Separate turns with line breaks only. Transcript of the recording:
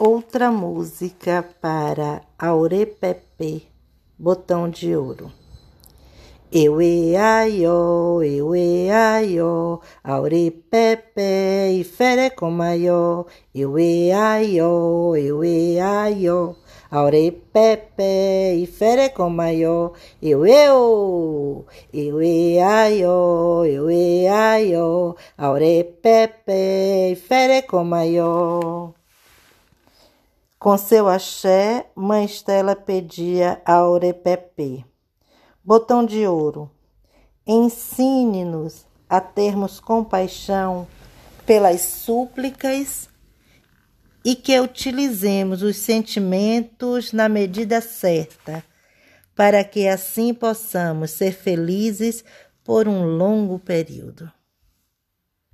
Outra música para Aurepepe, Botão de Ouro. Eu e aio, eu e aio, Aurepepe e ferecomaio. Eu e aio, eu e aio, Aurepepe e ferecomaio. Eu eu, eu e aio, eu e aio, Aurepepe e ferecomaio. Com seu axé, Mãe Estela pedia a Aurepepe. Botão de ouro, ensine-nos a termos compaixão pelas súplicas e que utilizemos os sentimentos na medida certa, para que assim possamos ser felizes por um longo período.